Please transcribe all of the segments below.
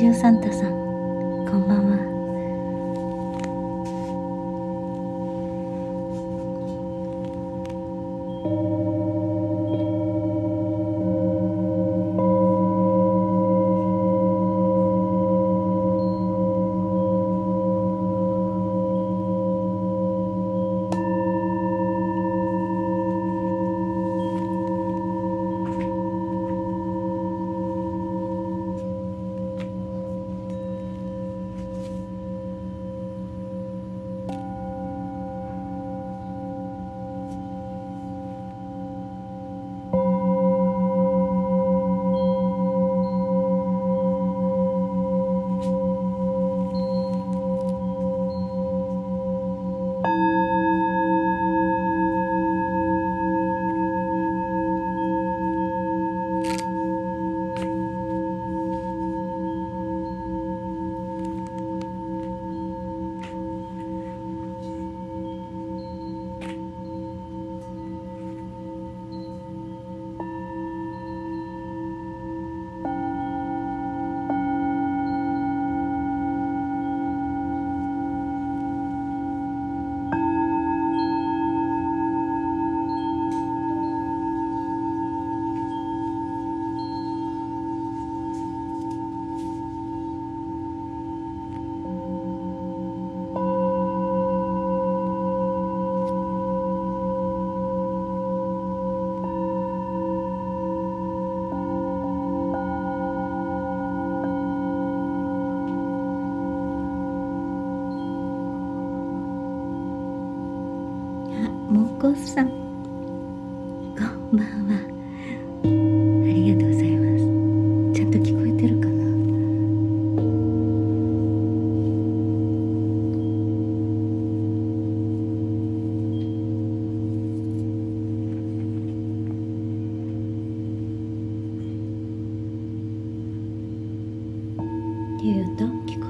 ジオサンタさん。もこさん。こんばんは。ありがとうございます。ちゃんと聞こえてるかな？いうと聞こえ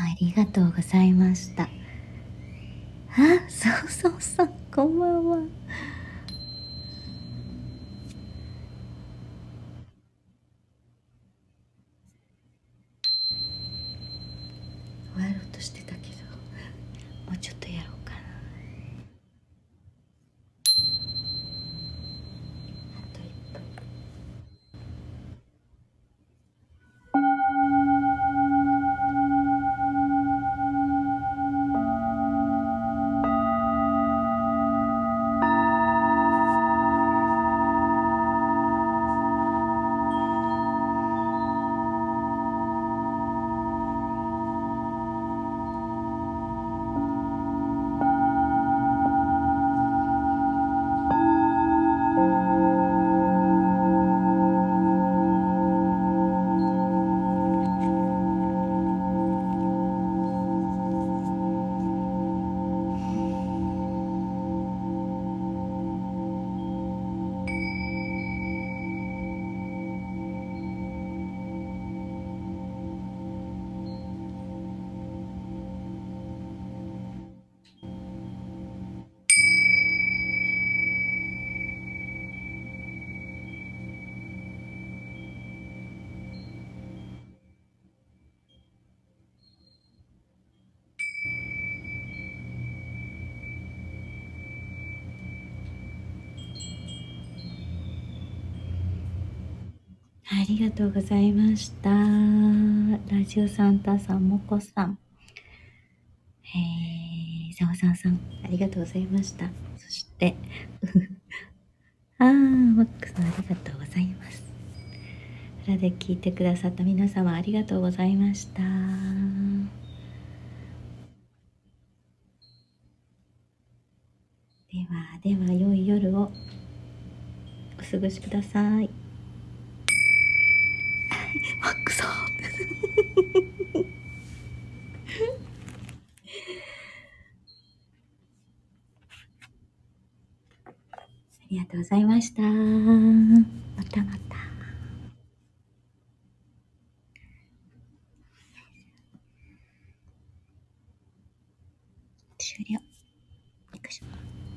ありがとうございました。あ、そうそうそう、こんばんは。ありがとうございました。ラジオサンタさん、もこさん。えー、ざわざわさん、ありがとうございました。そして、あー、マックさん、ありがとうございます。裏で聞いてくださった皆様、ありがとうございました。では、では、良い夜をお過ごしください。ございました。